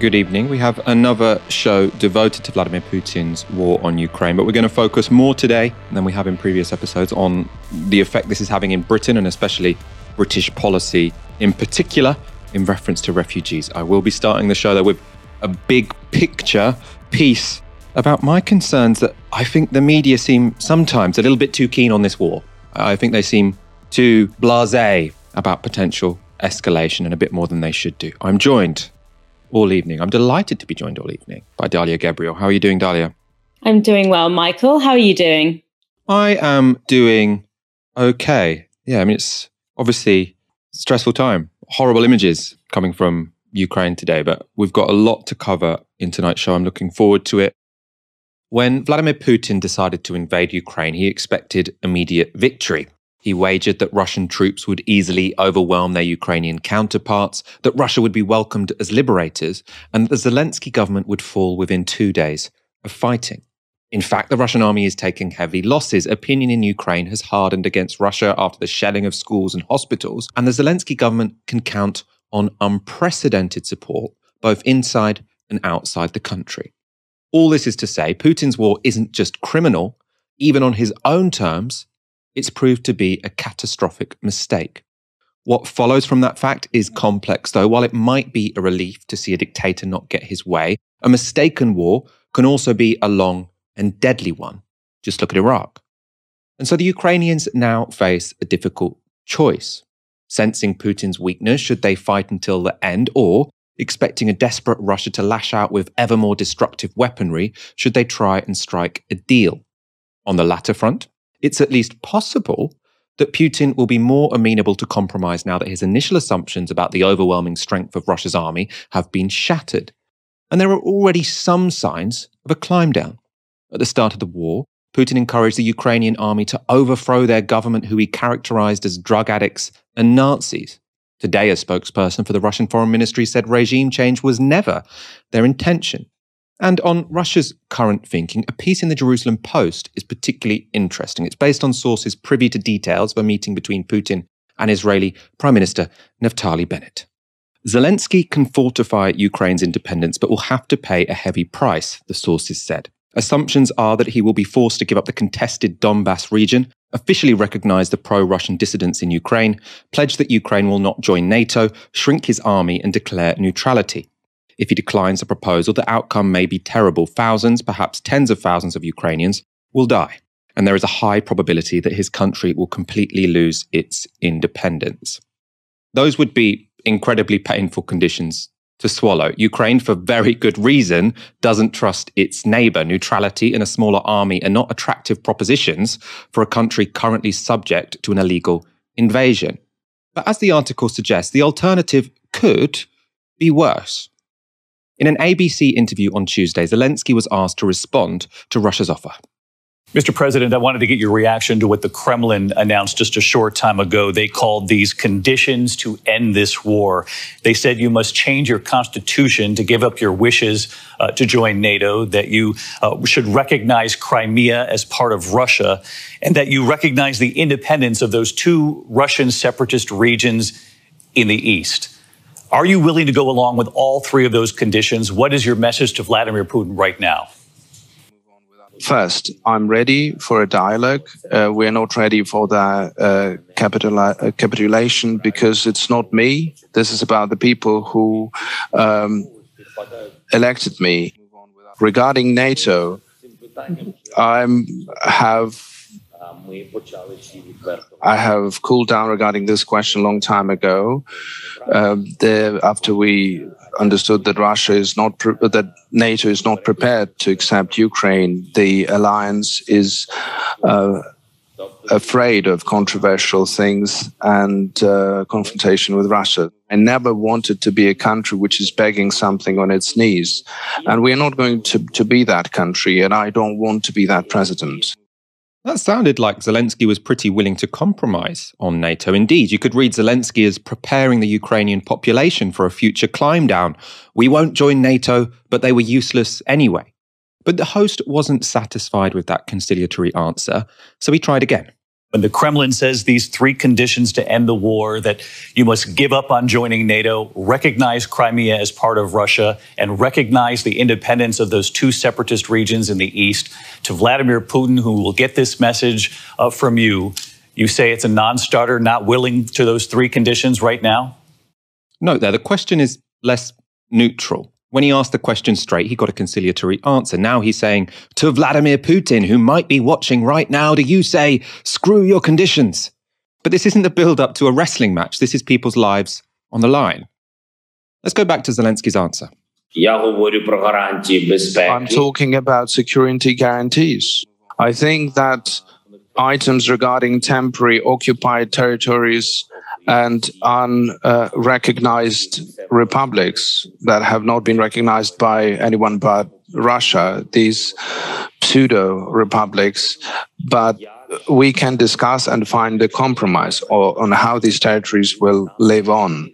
Good evening. We have another show devoted to Vladimir Putin's war on Ukraine, but we're going to focus more today than we have in previous episodes on the effect this is having in Britain and especially British policy in particular in reference to refugees. I will be starting the show though with a big picture piece about my concerns that I think the media seem sometimes a little bit too keen on this war. I think they seem too blase about potential escalation and a bit more than they should do. I'm joined all evening. I'm delighted to be joined all evening by Dalia Gebrial. How are you doing, Dalia? I'm doing well, Michael. How are you doing? I am doing okay. Yeah, I mean, it's obviously a stressful time. Horrible images coming from Ukraine today, but we've got a lot to cover in tonight's show. I'm looking forward to it. When Vladimir Putin decided to invade Ukraine, he expected immediate victory. He wagered that Russian troops would easily overwhelm their Ukrainian counterparts, that Russia would be welcomed as liberators, and that the Zelensky government would fall within two days of fighting. In fact, the Russian army is taking heavy losses. Opinion in Ukraine has hardened against Russia after the shelling of schools and hospitals, and the Zelensky government can count on unprecedented support both inside and outside the country. All this is to say, Putin's war isn't just criminal, even on his own terms, it's proved to be a catastrophic mistake. What follows from that fact is hmm. complex, though. While it might be a relief to see a dictator not get his way, a mistaken war can also be a long and deadly one. Just look at Iraq. And so the Ukrainians now face a difficult choice. Sensing Putin's weakness, should they fight until the end, or expecting a desperate Russia to lash out with ever more destructive weaponry, should they try and strike a deal? On the latter front, it's at least possible that Putin will be more amenable to compromise now that his initial assumptions about the overwhelming strength of Russia's army have been shattered. And there are already some signs of a climb down. At the start of the war, Putin encouraged the Ukrainian army to overthrow their government, who he characterized as drug addicts and Nazis. Today, a spokesperson for the Russian Foreign Ministry said regime change was never their intention. And on Russia's current thinking, a piece in the Jerusalem Post is particularly interesting. It's based on sources privy to details of a meeting between Putin and Israeli Prime Minister Naftali Bennett. Zelensky can fortify Ukraine's independence, but will have to pay a heavy price, the sources said. Assumptions are that he will be forced to give up the contested Donbass region, officially recognize the pro Russian dissidents in Ukraine, pledge that Ukraine will not join NATO, shrink his army, and declare neutrality. If he declines the proposal, the outcome may be terrible. Thousands, perhaps tens of thousands of Ukrainians will die. And there is a high probability that his country will completely lose its independence. Those would be incredibly painful conditions to swallow. Ukraine, for very good reason, doesn't trust its neighbor. Neutrality and a smaller army are not attractive propositions for a country currently subject to an illegal invasion. But as the article suggests, the alternative could be worse. In an ABC interview on Tuesday, Zelensky was asked to respond to Russia's offer. Mr. President, I wanted to get your reaction to what the Kremlin announced just a short time ago. They called these conditions to end this war. They said you must change your constitution to give up your wishes uh, to join NATO, that you uh, should recognize Crimea as part of Russia, and that you recognize the independence of those two Russian separatist regions in the east. Are you willing to go along with all three of those conditions? What is your message to Vladimir Putin right now? First, I'm ready for a dialogue. Uh, we're not ready for the uh, capitula- uh, capitulation because it's not me. This is about the people who um, elected me. Regarding NATO, I have I have cooled down regarding this question a long time ago. Um, the, after we understood that Russia is not pre- that NATO is not prepared to accept Ukraine, the alliance is uh, afraid of controversial things and uh, confrontation with Russia. I never wanted to be a country which is begging something on its knees, and we are not going to, to be that country. And I don't want to be that president. That sounded like Zelensky was pretty willing to compromise on NATO. Indeed, you could read Zelensky as preparing the Ukrainian population for a future climb down. We won't join NATO, but they were useless anyway. But the host wasn't satisfied with that conciliatory answer, so he tried again. When the Kremlin says these three conditions to end the war that you must give up on joining NATO, recognize Crimea as part of Russia, and recognize the independence of those two separatist regions in the east, to Vladimir Putin, who will get this message uh, from you, you say it's a non starter, not willing to those three conditions right now? No. The question is less neutral. When he asked the question straight, he got a conciliatory answer. Now he's saying, to Vladimir Putin, who might be watching right now, do you say, screw your conditions? But this isn't the build up to a wrestling match. This is people's lives on the line. Let's go back to Zelensky's answer. I'm talking about security guarantees. I think that items regarding temporary occupied territories and unrecognized republics that have not been recognized by anyone but Russia, these pseudo republics, but we can discuss and find a compromise on how these territories will live on.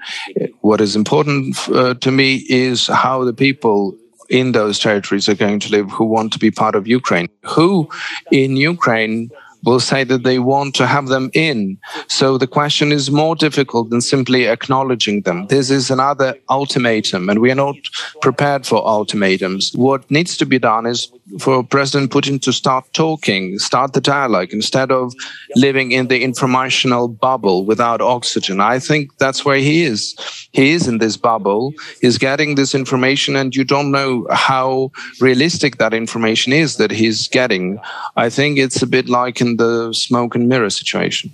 What is important uh, to me is how the people in those territories are going to live who want to be part of Ukraine. Who in Ukraine will say that they want to have them in. So the question is more difficult than simply acknowledging them. This is another ultimatum, and we are not prepared for ultimatums. What needs to be done is for President Putin to start talking, start the dialogue, instead of living in the informational bubble without oxygen. I think that's where he is. He is in this bubble. He's getting this information, and you don't know how realistic that information is that he's getting. I think it's a bit like in the smoke and mirror situation.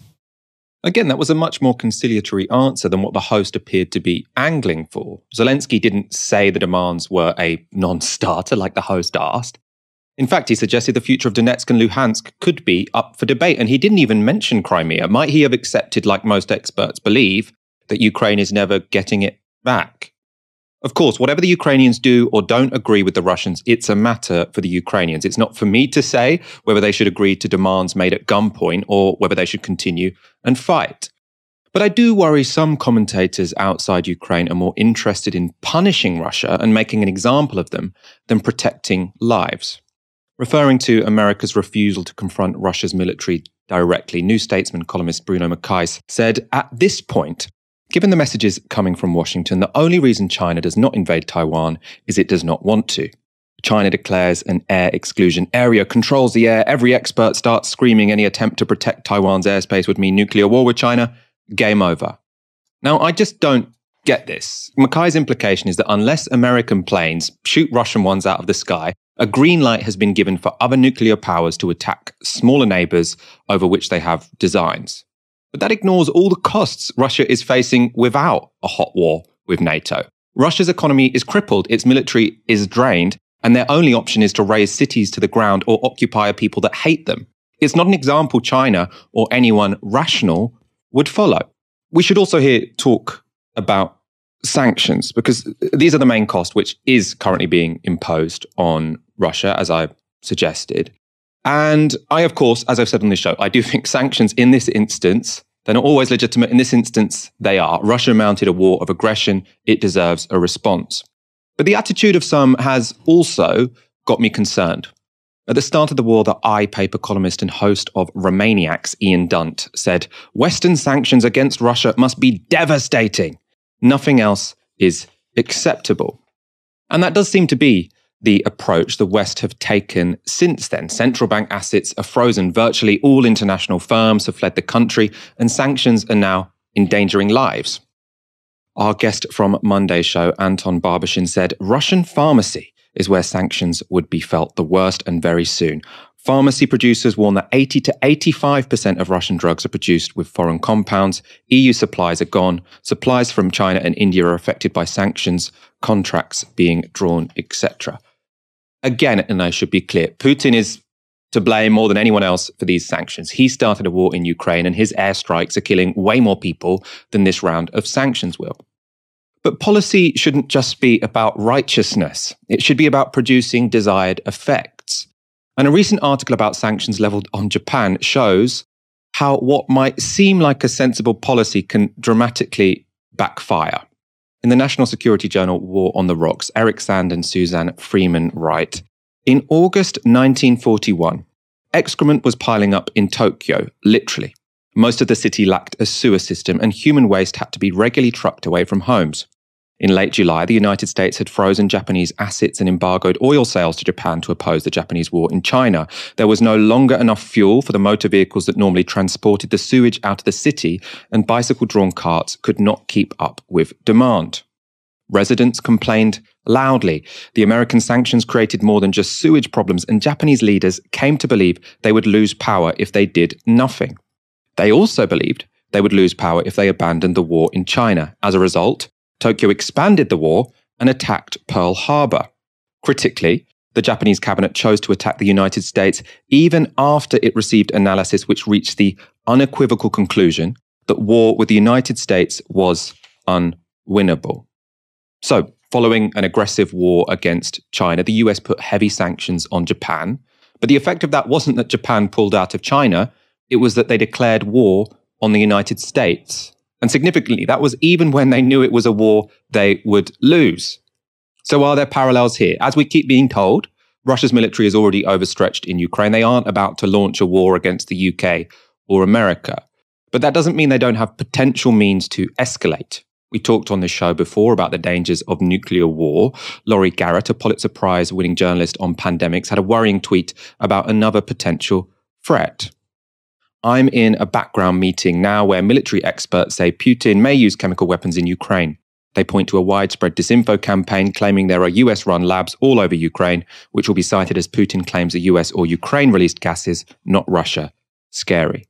Again, that was a much more conciliatory answer than what the host appeared to be angling for. Zelensky didn't say the demands were a non starter like the host asked. In fact, he suggested the future of Donetsk and Luhansk could be up for debate, and he didn't even mention Crimea. Might he have accepted, like most experts believe, that Ukraine is never getting it back? Of course, whatever the Ukrainians do or don't agree with the Russians, it's a matter for the Ukrainians. It's not for me to say whether they should agree to demands made at gunpoint or whether they should continue and fight. But I do worry some commentators outside Ukraine are more interested in punishing Russia and making an example of them than protecting lives. Referring to America's refusal to confront Russia's military directly, New Statesman columnist Bruno Maçães said, At this point, given the messages coming from Washington, the only reason China does not invade Taiwan is it does not want to. China declares an air exclusion area, controls the air. Every expert starts screaming any attempt to protect Taiwan's airspace would mean nuclear war with China. Game over. Now, I just don't get this. Maçães's implication is that unless American planes shoot Russian ones out of the sky, a green light has been given for other nuclear powers to attack smaller neighbors over which they have designs. But that ignores all the costs Russia is facing without a hot war with NATO. Russia's economy is crippled, its military is drained, and their only option is to raze cities to the ground or occupy a people that hate them. It's not an example China or anyone rational would follow. We should also here talk about sanctions because these are the main cost which is currently being imposed on Russia, as I suggested. And I, of course, as I've said on this show, I do think sanctions in this instance, they're not always legitimate. In this instance, they are. Russia mounted a war of aggression. It deserves a response. But the attitude of some has also got me concerned. At the start of the war, the I paper columnist and host of Remainiacs, Ian Dunt, said Western sanctions against Russia must be devastating. Nothing else is acceptable. And that does seem to be the approach the West have taken since then. Central bank assets are frozen. Virtually all international firms have fled the country, and sanctions are now endangering lives. Our guest from Monday's show, Anton Barbashin, said Russian pharmacy is where sanctions would be felt the worst and very soon. Pharmacy producers warn that 80 to 85% of Russian drugs are produced with foreign compounds. EU supplies are gone. Supplies from China and India are affected by sanctions, contracts being drawn, etc. Again, and I should be clear, Putin is to blame more than anyone else for these sanctions. He started a war in Ukraine and his airstrikes are killing way more people than this round of sanctions will. But policy shouldn't just be about righteousness. It should be about producing desired effects. And a recent article about sanctions leveled on Japan shows how what might seem like a sensible policy can dramatically backfire. In the National Security Journal War on the Rocks, Erik Sand and Suzanne Freeman write In August 1941, excrement was piling up in Tokyo, literally. Most of the city lacked a sewer system, and human waste had to be regularly trucked away from homes. In late July, the United States had frozen Japanese assets and embargoed oil sales to Japan to oppose the Japanese war in China. There was no longer enough fuel for the motor vehicles that normally transported the sewage out of the city, and bicycle drawn carts could not keep up with demand. Residents complained loudly. The American sanctions created more than just sewage problems, and Japanese leaders came to believe they would lose power if they did nothing. They also believed they would lose power if they abandoned the war in China. As a result, Tokyo expanded the war and attacked Pearl Harbor. Critically, the Japanese cabinet chose to attack the United States even after it received analysis which reached the unequivocal conclusion that war with the United States was unwinnable. So, following an aggressive war against China, the US put heavy sanctions on Japan. But the effect of that wasn't that Japan pulled out of China, it was that they declared war on the United States. And significantly, that was even when they knew it was a war they would lose. So, are there parallels here? As we keep being told, Russia's military is already overstretched in Ukraine. They aren't about to launch a war against the UK or America. But that doesn't mean they don't have potential means to escalate. We talked on this show before about the dangers of nuclear war. Laurie Garrett, a Pulitzer Prize winning journalist on pandemics, had a worrying tweet about another potential threat. I'm in a background meeting now where military experts say Putin may use chemical weapons in Ukraine. They point to a widespread disinfo campaign claiming there are US run labs all over Ukraine, which will be cited as Putin claims the US or Ukraine released gases, not Russia. Scary.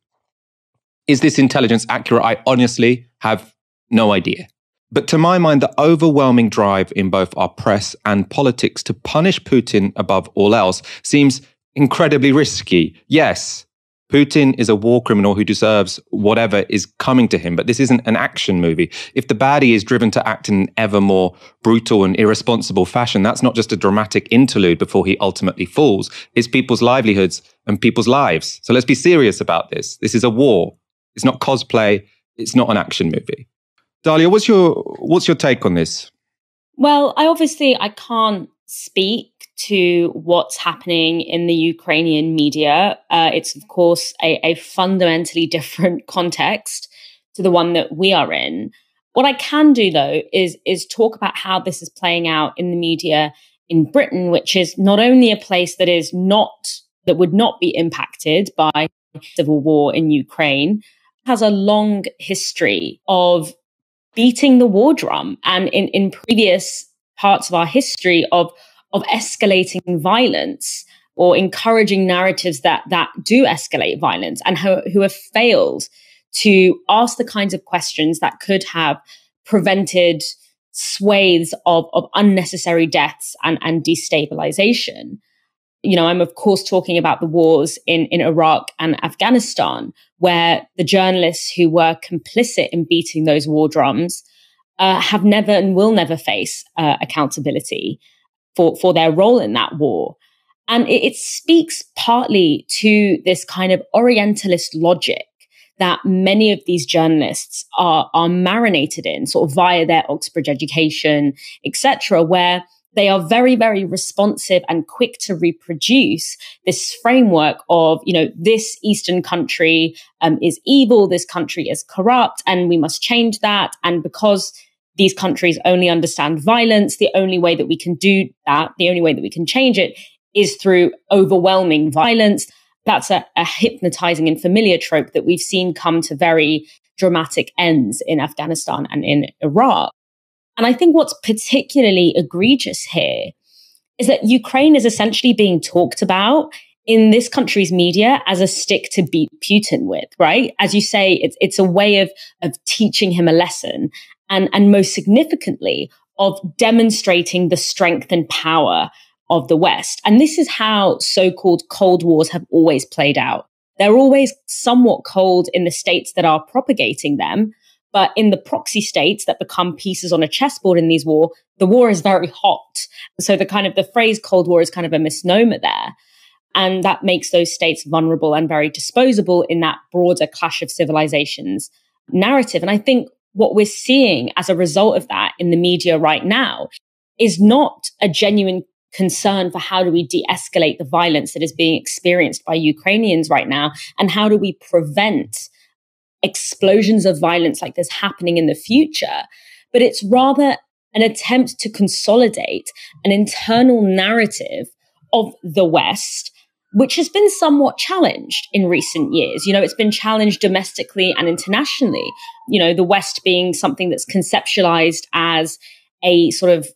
Is this intelligence accurate? I honestly have no idea. But to my mind, the overwhelming drive in both our press and politics to punish Putin above all else seems incredibly risky. Yes, Putin is a war criminal who deserves whatever is coming to him, but this isn't an action movie. If the baddie is driven to act in an ever more brutal and irresponsible fashion, that's not just a dramatic interlude before he ultimately falls. It's people's livelihoods and people's lives. So let's be serious about this. This is a war. It's not cosplay. It's not an action movie. Dalia, what's your what's your take on this? Well, I obviously I can't speak to what's happening in the Ukrainian media. Uh, it's of course a, a fundamentally different context to the one that we are in. What I can do though is is talk about how this is playing out in the media in Britain, which is not only a place that is not that would not be impacted by civil war in Ukraine, has a long history of beating the war drum and in, in previous parts of our history of, of escalating violence or encouraging narratives that, that do escalate violence and who, who have failed to ask the kinds of questions that could have prevented swathes of, of unnecessary deaths and, and destabilization. You know, I'm of course talking about the wars in, in Iraq and Afghanistan, where the journalists who were complicit in beating those war drums uh, have never and will never face uh, accountability for, for their role in that war. And it, it speaks partly to this kind of Orientalist logic that many of these journalists are, are marinated in, sort of via their Oxbridge education, etc., where they are very, very responsive and quick to reproduce this framework of, you know, this Eastern country um, is evil, this country is corrupt, and we must change that. And because these countries only understand violence, the only way that we can do that, the only way that we can change it is through overwhelming violence. That's a, a hypnotizing and familiar trope that we've seen come to very dramatic ends in Afghanistan and in Iraq. And I think what's particularly egregious here is that Ukraine is essentially being talked about in this country's media as a stick to beat Putin with, right? As you say, it's, it's a way of, of teaching him a lesson and, and most significantly of demonstrating the strength and power of the West. And this is how so-called Cold Wars have always played out. They're always somewhat cold in the states that are propagating them, but in the proxy states that become pieces on a chessboard in these war, the war is very hot. So the kind of the phrase Cold War is kind of a misnomer there. And that makes those states vulnerable and very disposable in that broader clash of civilizations narrative. And I think what we're seeing as a result of that in the media right now is not a genuine concern for how do we de-escalate the violence that is being experienced by Ukrainians right now and how do we prevent explosions of violence like this happening in the future but it's rather an attempt to consolidate an internal narrative of the west which has been somewhat challenged in recent years. You know, it's been challenged domestically and internationally. You know, the West being something that's conceptualized as a sort of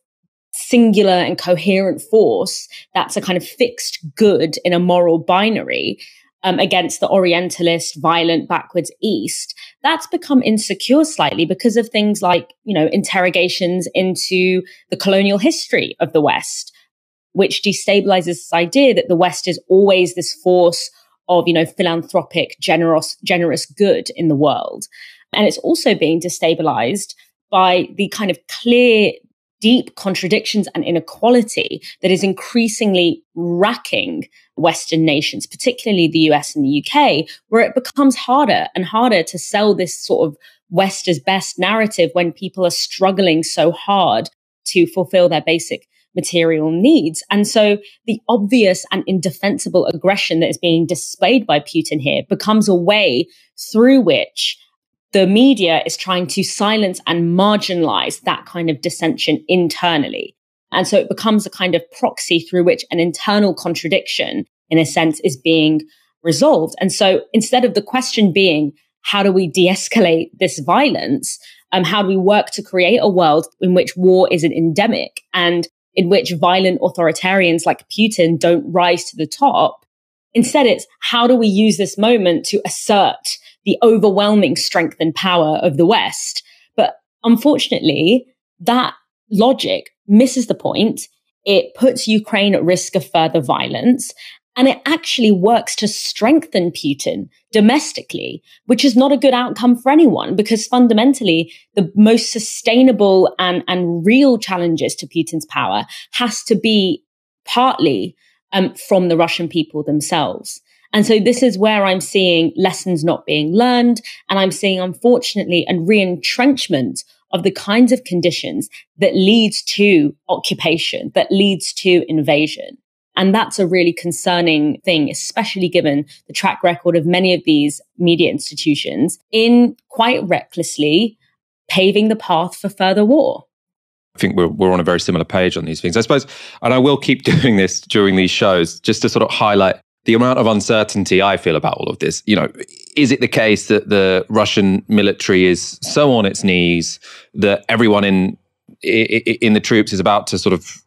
singular and coherent force that's a kind of fixed good in a moral binary um, against the Orientalist, violent, backwards East, that's become insecure slightly because of things like, you know, interrogations into the colonial history of the West, which destabilizes this idea that the West is always this force of, you know, philanthropic, generous, generous good in the world. And it's also being destabilized by the kind of clear deep contradictions and inequality that is increasingly racking Western nations, particularly the US and the UK, where it becomes harder and harder to sell this sort of West as best narrative when people are struggling so hard to fulfill their basic material needs. And so the obvious and indefensible aggression that is being displayed by Putin here becomes a way through which the media is trying to silence and marginalize that kind of dissension internally. And so it becomes a kind of proxy through which an internal contradiction, in a sense, is being resolved. And so instead of the question being, how do we de escalate this violence? Um, how do we work to create a world in which war is an endemic and in which violent authoritarians like Putin don't rise to the top? Instead, it's how do we use this moment to assert the overwhelming strength and power of the West. But unfortunately, that logic misses the point. It puts Ukraine at risk of further violence. And it actually works to strengthen Putin domestically, which is not a good outcome for anyone because fundamentally the most sustainable and, and real challenges to Putin's power has to be partly um, from the Russian people themselves. And so this is where I'm seeing lessons not being learned. And I'm seeing, unfortunately, a re-entrenchment of the kinds of conditions that leads to occupation, that leads to invasion. And that's a really concerning thing, especially given the track record of many of these media institutions in quite recklessly paving the path for further war. I think we're, we're on a very similar page on these things. I suppose, and I will keep doing this during these shows just to sort of highlight the amount of uncertainty I feel about all of this, you know, is it the case that the Russian military is so on its knees that everyone in in the troops is about to sort of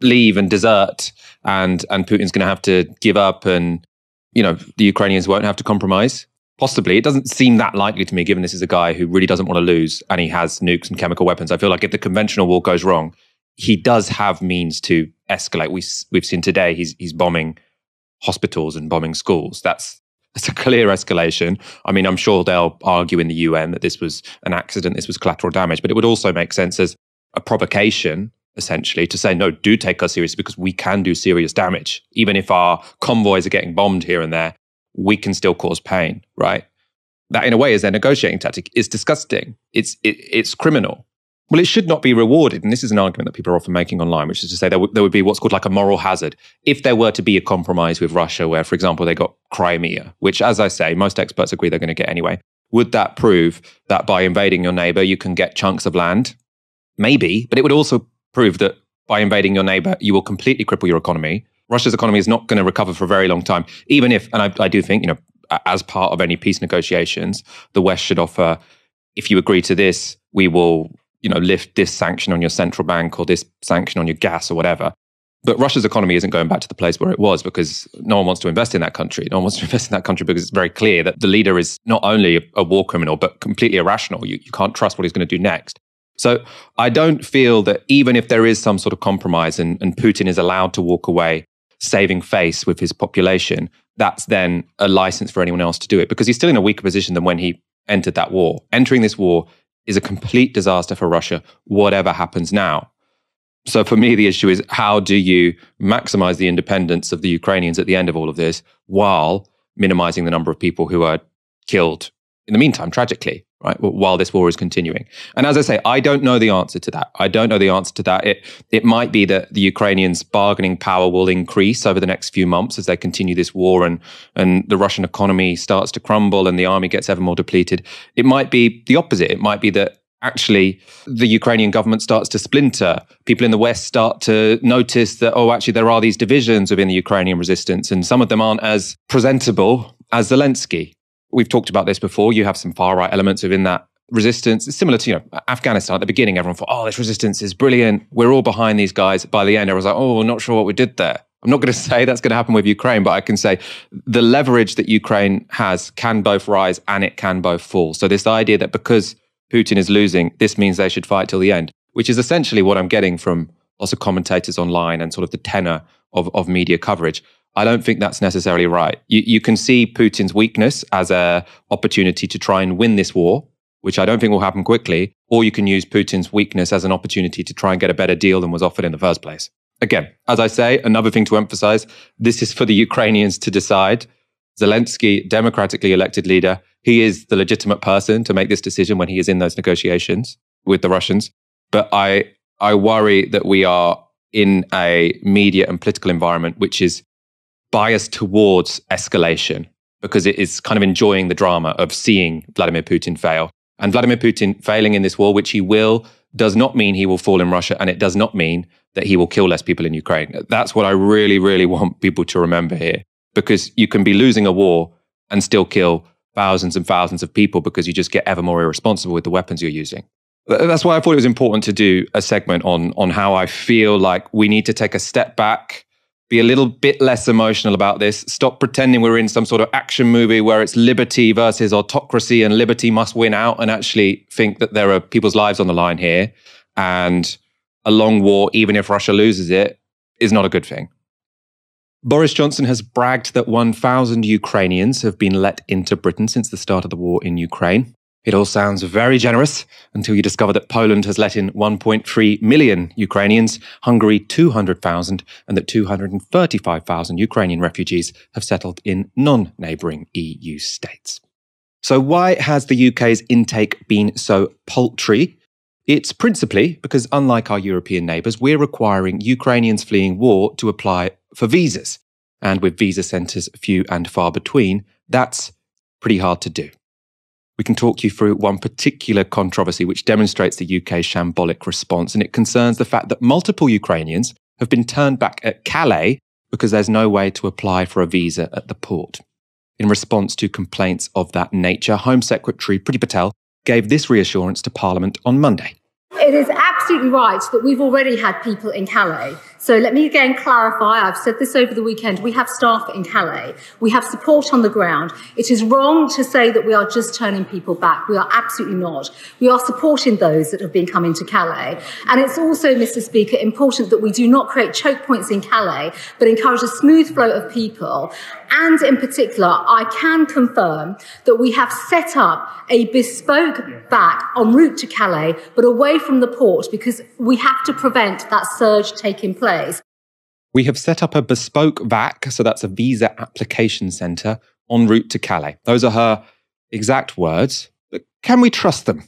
leave and desert, and and Putin's going to have to give up, and you know the Ukrainians won't have to compromise? Possibly, it doesn't seem that likely to me, given this is a guy who really doesn't want to lose, and he has nukes and chemical weapons. I feel like if the conventional war goes wrong, he does have means to escalate. We we've seen today he's he's bombing hospitals and bombing schools. That's that's a clear escalation. I mean, I'm sure they'll argue in the UN that this was an accident, this was collateral damage, but it would also make sense as a provocation, essentially, to say, no, do take us seriously because we can do serious damage. Even if our convoys are getting bombed here and there, we can still cause pain, right? That, in a way, is their negotiating tactic. It's disgusting. It's it, it's criminal. Well, it should not be rewarded. And this is an argument that people are often making online, which is to say there, w- there would be what's called like a moral hazard. If there were to be a compromise with Russia, where, for example, they got Crimea, which, as I say, most experts agree they're going to get anyway, would that prove that by invading your neighbor, you can get chunks of land? Maybe, but it would also prove that by invading your neighbor, you will completely cripple your economy. Russia's economy is not going to recover for a very long time, even if, and I, I do think, you know, as part of any peace negotiations, the West should offer if you agree to this, we will you know, lift this sanction on your central bank or this sanction on your gas or whatever. But Russia's economy isn't going back to the place where it was because no one wants to invest in that country. No one wants to invest in that country because it's very clear that the leader is not only a war criminal, but completely irrational. You, you can't trust what he's going to do next. So I don't feel that even if there is some sort of compromise and, and Putin is allowed to walk away saving face with his population, that's then a license for anyone else to do it because he's still in a weaker position than when he entered that war. Entering this war is a complete disaster for Russia, whatever happens now. So for me, the issue is how do you maximize the independence of the Ukrainians at the end of all of this while minimizing the number of people who are killed in the meantime, tragically? Right? While this war is continuing. And as I say, I don't know the answer to that. I don't know the answer to that. It, it might be that the Ukrainians' bargaining power will increase over the next few months as they continue this war and, and the Russian economy starts to crumble and the army gets ever more depleted. It might be the opposite. It might be that actually the Ukrainian government starts to splinter. People in the West start to notice that, oh, actually, there are these divisions within the Ukrainian resistance, and some of them aren't as presentable as Zelensky. We've talked about this before. You have some far right elements within that resistance. It's similar to you know Afghanistan at the beginning. Everyone thought, oh, this resistance is brilliant. We're all behind these guys. By the end, everyone's like, oh, not sure what we did there. I'm not going to say that's going to happen with Ukraine, but I can say the leverage that Ukraine has can both rise and it can both fall. So this idea that because Putin is losing, this means they should fight till the end, which is essentially what I'm getting from lots of commentators online and sort of the tenor of, of media coverage. I don't think that's necessarily right. You, you can see Putin's weakness as an opportunity to try and win this war, which I don't think will happen quickly, or you can use Putin's weakness as an opportunity to try and get a better deal than was offered in the first place. Again, as I say, another thing to emphasize this is for the Ukrainians to decide. Zelensky, democratically elected leader, he is the legitimate person to make this decision when he is in those negotiations with the Russians. But I, I worry that we are in a media and political environment which is bias towards escalation because it is kind of enjoying the drama of seeing Vladimir Putin fail. And Vladimir Putin failing in this war, which he will, does not mean he will fall in Russia. And it does not mean that he will kill less people in Ukraine. That's what I really, really want people to remember here. Because you can be losing a war and still kill thousands and thousands of people because you just get ever more irresponsible with the weapons you're using. That's why I thought it was important to do a segment on, on how I feel like we need to take a step back be a little bit less emotional about this. Stop pretending we're in some sort of action movie where it's liberty versus autocracy and liberty must win out and actually think that there are people's lives on the line here. And a long war, even if Russia loses it, is not a good thing. Boris Johnson has bragged that 1,000 Ukrainians have been let into Britain since the start of the war in Ukraine. It all sounds very generous until you discover that Poland has let in 1.3 million Ukrainians, Hungary 200,000, and that 235,000 Ukrainian refugees have settled in non neighbouring EU states. So, why has the UK's intake been so paltry? It's principally because, unlike our European neighbours, we're requiring Ukrainians fleeing war to apply for visas. And with visa centres few and far between, that's pretty hard to do we can talk you through one particular controversy which demonstrates the UK's shambolic response, and it concerns the fact that multiple Ukrainians have been turned back at Calais because there's no way to apply for a visa at the port. In response to complaints of that nature, Home Secretary Priti Patel gave this reassurance to Parliament on Monday. It is absolutely right that we've already had people in Calais so let me again clarify. I've said this over the weekend. We have staff in Calais. We have support on the ground. It is wrong to say that we are just turning people back. We are absolutely not. We are supporting those that have been coming to Calais. And it's also, Mr. Speaker, important that we do not create choke points in Calais, but encourage a smooth flow of people. And in particular, I can confirm that we have set up a bespoke VAC en route to Calais, but away from the port because we have to prevent that surge taking place. We have set up a bespoke VAC, so that's a visa application centre, en route to Calais. Those are her exact words. But can we trust them?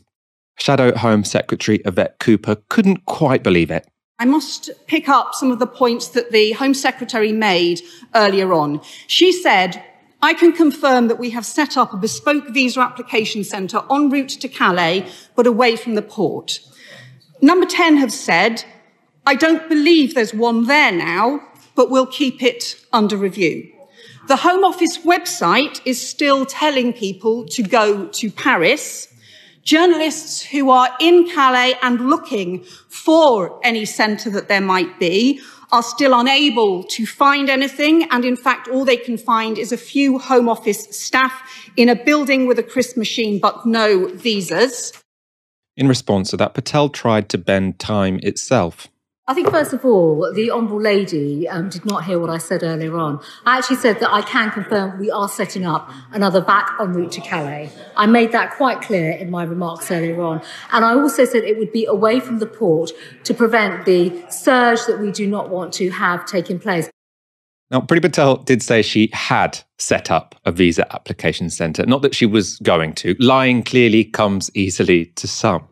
Shadow Home Secretary Yvette Cooper couldn't quite believe it. I must pick up some of the points that the Home Secretary made earlier on. She said, I can confirm that we have set up a bespoke visa application centre en route to Calais, but away from the port. Number 10 have said I don't believe there's one there now, but we'll keep it under review. The Home Office website is still telling people to go to Paris. Journalists who are in Calais and looking for any centre that there might be are still unable to find anything. And in fact, all they can find is a few Home Office staff in a building with a crisp machine, but no visas. In response to that, Patel tried to bend time itself. I think, first of all, the Honourable Lady um, did not hear what I said earlier on. I actually said that I can confirm we are setting up another VAC en route to Calais. I made that quite clear in my remarks earlier on. And I also said it would be away from the port to prevent the surge that we do not want to have taking place. Now, Priti Patel did say she had set up a visa application centre, not that she was going to. Lying clearly comes easily to some.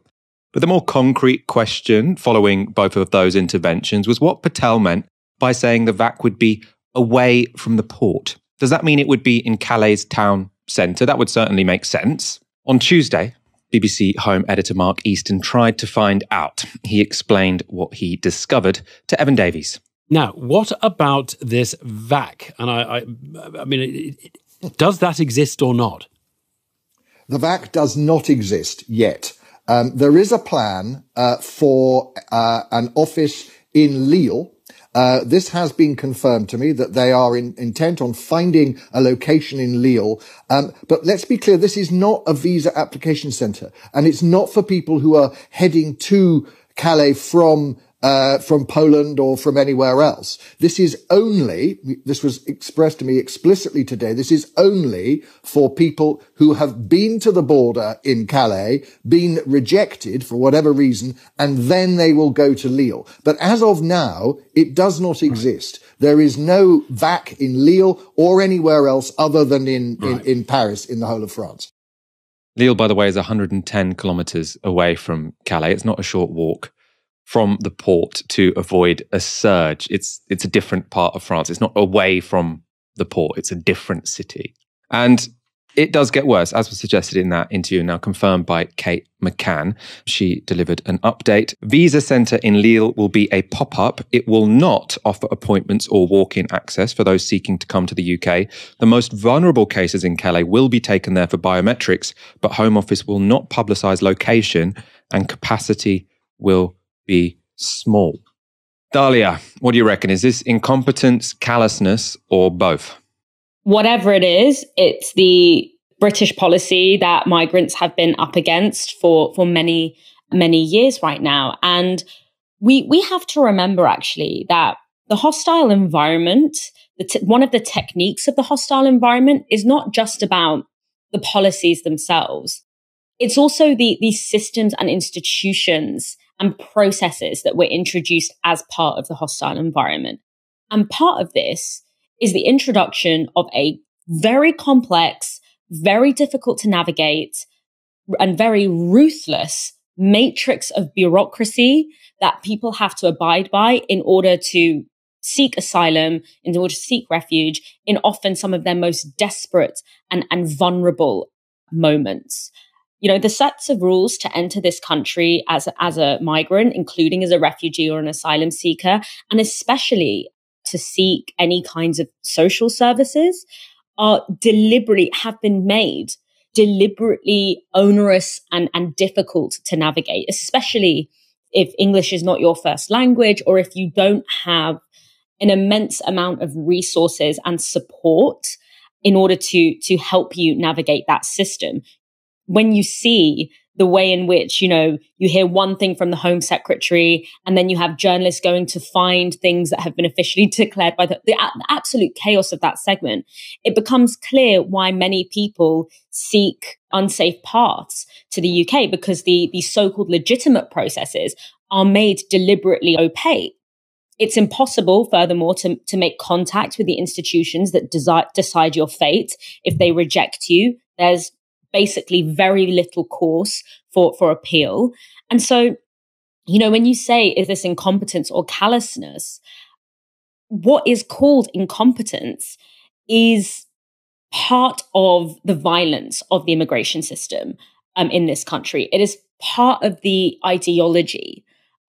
But the more concrete question following both of those interventions was what Patel meant by saying the VAC would be away from the port. Does that mean it would be in Calais town centre? That would certainly make sense. On Tuesday, BBC Home editor Mark Easton tried to find out. He explained what he discovered to Evan Davis. Now, what about this VAC? And I, I, I mean, it, it, does that exist or not? The VAC does not exist yet. Um, there is a plan uh, for uh, an office in Lille uh, this has been confirmed to me that they are in, intent on finding a location in Lille. Um, but let's be clear, this is not a visa application center and it's not for people who are heading to Calais from uh, from Poland or from anywhere else. This is only, this was expressed to me explicitly today, this is only for people who have been to the border in Calais, been rejected for whatever reason, and then they will go to Lille. But as of now, it does not exist. There is no VAC in Lille or anywhere else other than in, right. in, in Paris, in the whole of France. Lille, by the way, is 110 kilometers away from Calais. It's not a short walk from the port to avoid a surge. It's it's a different part of France. It's not away from the port. It's a different city. And it does get worse, as was suggested in that interview, now confirmed by Kate McCann. She delivered an update. Visa Centre in Lille will be a pop up. It will not offer appointments or walk in access for those seeking to come to the UK. The most vulnerable cases in Calais will be taken there for biometrics, but Home Office will not publicise location and capacity will be small. Dalia, what do you reckon? Is this incompetence, callousness, or both? Whatever it is, it's the British policy that migrants have been up against for, for many, many years right now. And we, we have to remember actually that the hostile environment, the t- one of the techniques of the hostile environment is not just about the policies themselves. It's also the, these systems and institutions and processes that were introduced as part of the hostile environment. And part of this is the introduction of a very complex, very difficult to navigate, and very ruthless matrix of bureaucracy that people have to abide by in order to seek asylum, in order to seek refuge in often some of their most desperate and, and vulnerable moments you know, the sets of rules to enter this country as, as a migrant, including as a refugee or an asylum seeker, and especially to seek any kinds of social services are deliberately have been made deliberately onerous and, and difficult to navigate, especially if English is not your first language or if you don't have an immense amount of resources and support in order to to help you navigate that system when you see the way in which, you know, you hear one thing from the Home Secretary and then you have journalists going to find things that have been officially declared by the, the, the absolute chaos of that segment, it becomes clear why many people seek unsafe paths to the UK because the, the so-called legitimate processes are made deliberately opaque. It's impossible, furthermore, to, to make contact with the institutions that desi- decide your fate. If they reject you, there's basically very little course for, for appeal. And so, you know, when you say, is this incompetence or callousness? What is called incompetence is part of the violence of the immigration system um, in this country. It is part of the ideology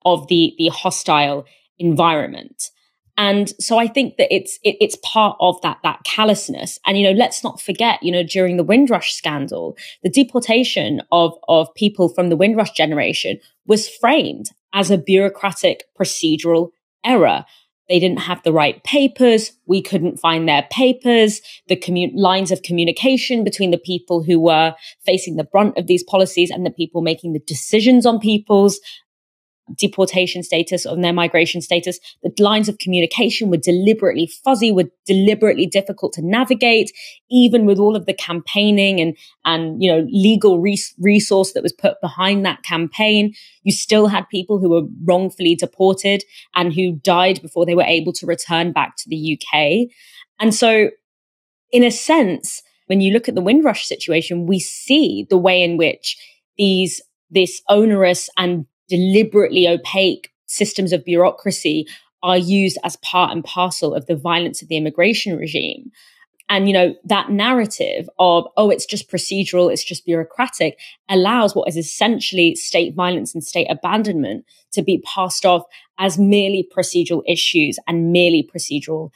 of the, the hostile environment. And so I think that it's it, it's part of that that callousness. And you know, let's not forget, you know, during the Windrush scandal, the deportation of of people from the Windrush generation was framed as a bureaucratic procedural error. They didn't have the right papers. We couldn't find their papers. The lines of communication between the people who were facing the brunt of these policies and the people making the decisions on people's deportation status, on their migration status. The lines of communication were deliberately fuzzy, were deliberately difficult to navigate, even with all of the campaigning and, and, you know, legal res- resource that was put behind that campaign. You still had people who were wrongfully deported and who died before they were able to return back to the UK. And so, in a sense, when you look at the Windrush situation, we see the way in which these this onerous and deliberately opaque systems of bureaucracy are used as part and parcel of the violence of the immigration regime. And, you know, that narrative of, oh, it's just procedural, it's just bureaucratic, allows what is essentially state violence and state abandonment to be passed off as merely procedural issues and merely procedural